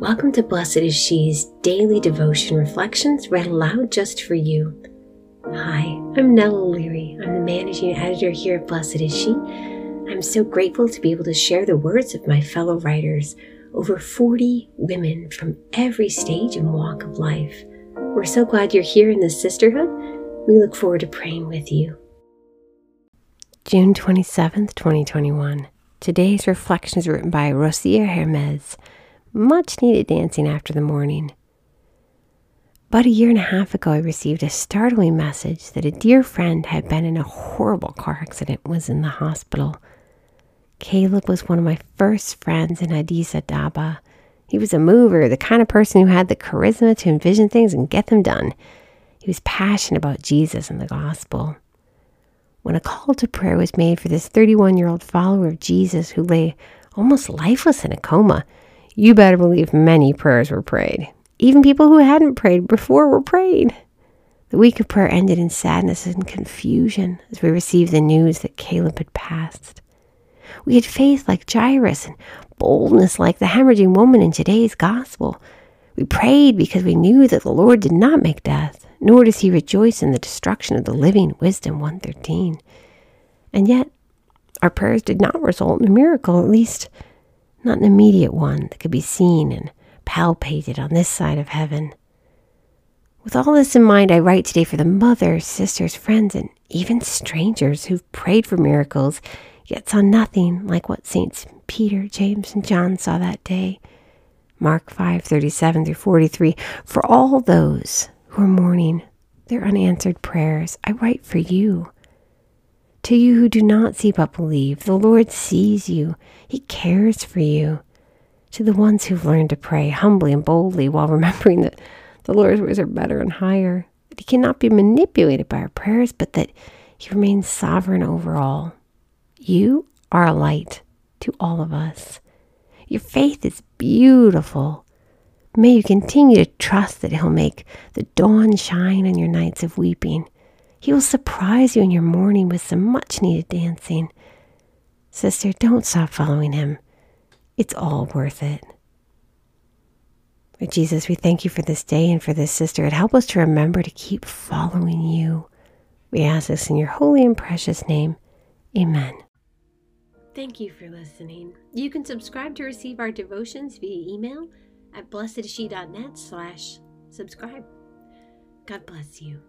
Welcome to Blessed is She's daily devotion reflections read aloud just for you. Hi, I'm Nell O'Leary. I'm the managing editor here at Blessed is She. I'm so grateful to be able to share the words of my fellow writers, over 40 women from every stage and walk of life. We're so glad you're here in this sisterhood. We look forward to praying with you. June 27th, 2021. Today's reflection is written by Rosia Hermes much needed dancing after the mourning. About a year and a half ago, I received a startling message that a dear friend had been in a horrible car accident was in the hospital. Caleb was one of my first friends in Addis Ababa. He was a mover, the kind of person who had the charisma to envision things and get them done. He was passionate about Jesus and the gospel. When a call to prayer was made for this 31 year old follower of Jesus who lay almost lifeless in a coma, you better believe many prayers were prayed. Even people who hadn't prayed before were prayed. The week of prayer ended in sadness and confusion as we received the news that Caleb had passed. We had faith like Jairus and boldness like the hemorrhaging woman in today's gospel. We prayed because we knew that the Lord did not make death, nor does he rejoice in the destruction of the living. Wisdom 113. And yet, our prayers did not result in a miracle, at least not an immediate one that could be seen and palpated on this side of heaven. With all this in mind, I write today for the mothers, sisters, friends, and even strangers who've prayed for miracles, yet saw nothing like what Saints Peter, James, and John saw that day. Mark 5 37 through 43. For all those who are mourning their unanswered prayers, I write for you. To you who do not see but believe, the Lord sees you. He cares for you. To the ones who've learned to pray humbly and boldly while remembering that the Lord's ways are better and higher, that He cannot be manipulated by our prayers, but that He remains sovereign over all. You are a light to all of us. Your faith is beautiful. May you continue to trust that He'll make the dawn shine on your nights of weeping he will surprise you in your morning with some much needed dancing. Sister, don't stop following him. It's all worth it. Lord Jesus, we thank you for this day and for this sister. And help us to remember to keep following you. We ask this in your holy and precious name. Amen. Thank you for listening. You can subscribe to receive our devotions via email at blessedshe.net slash subscribe. God bless you.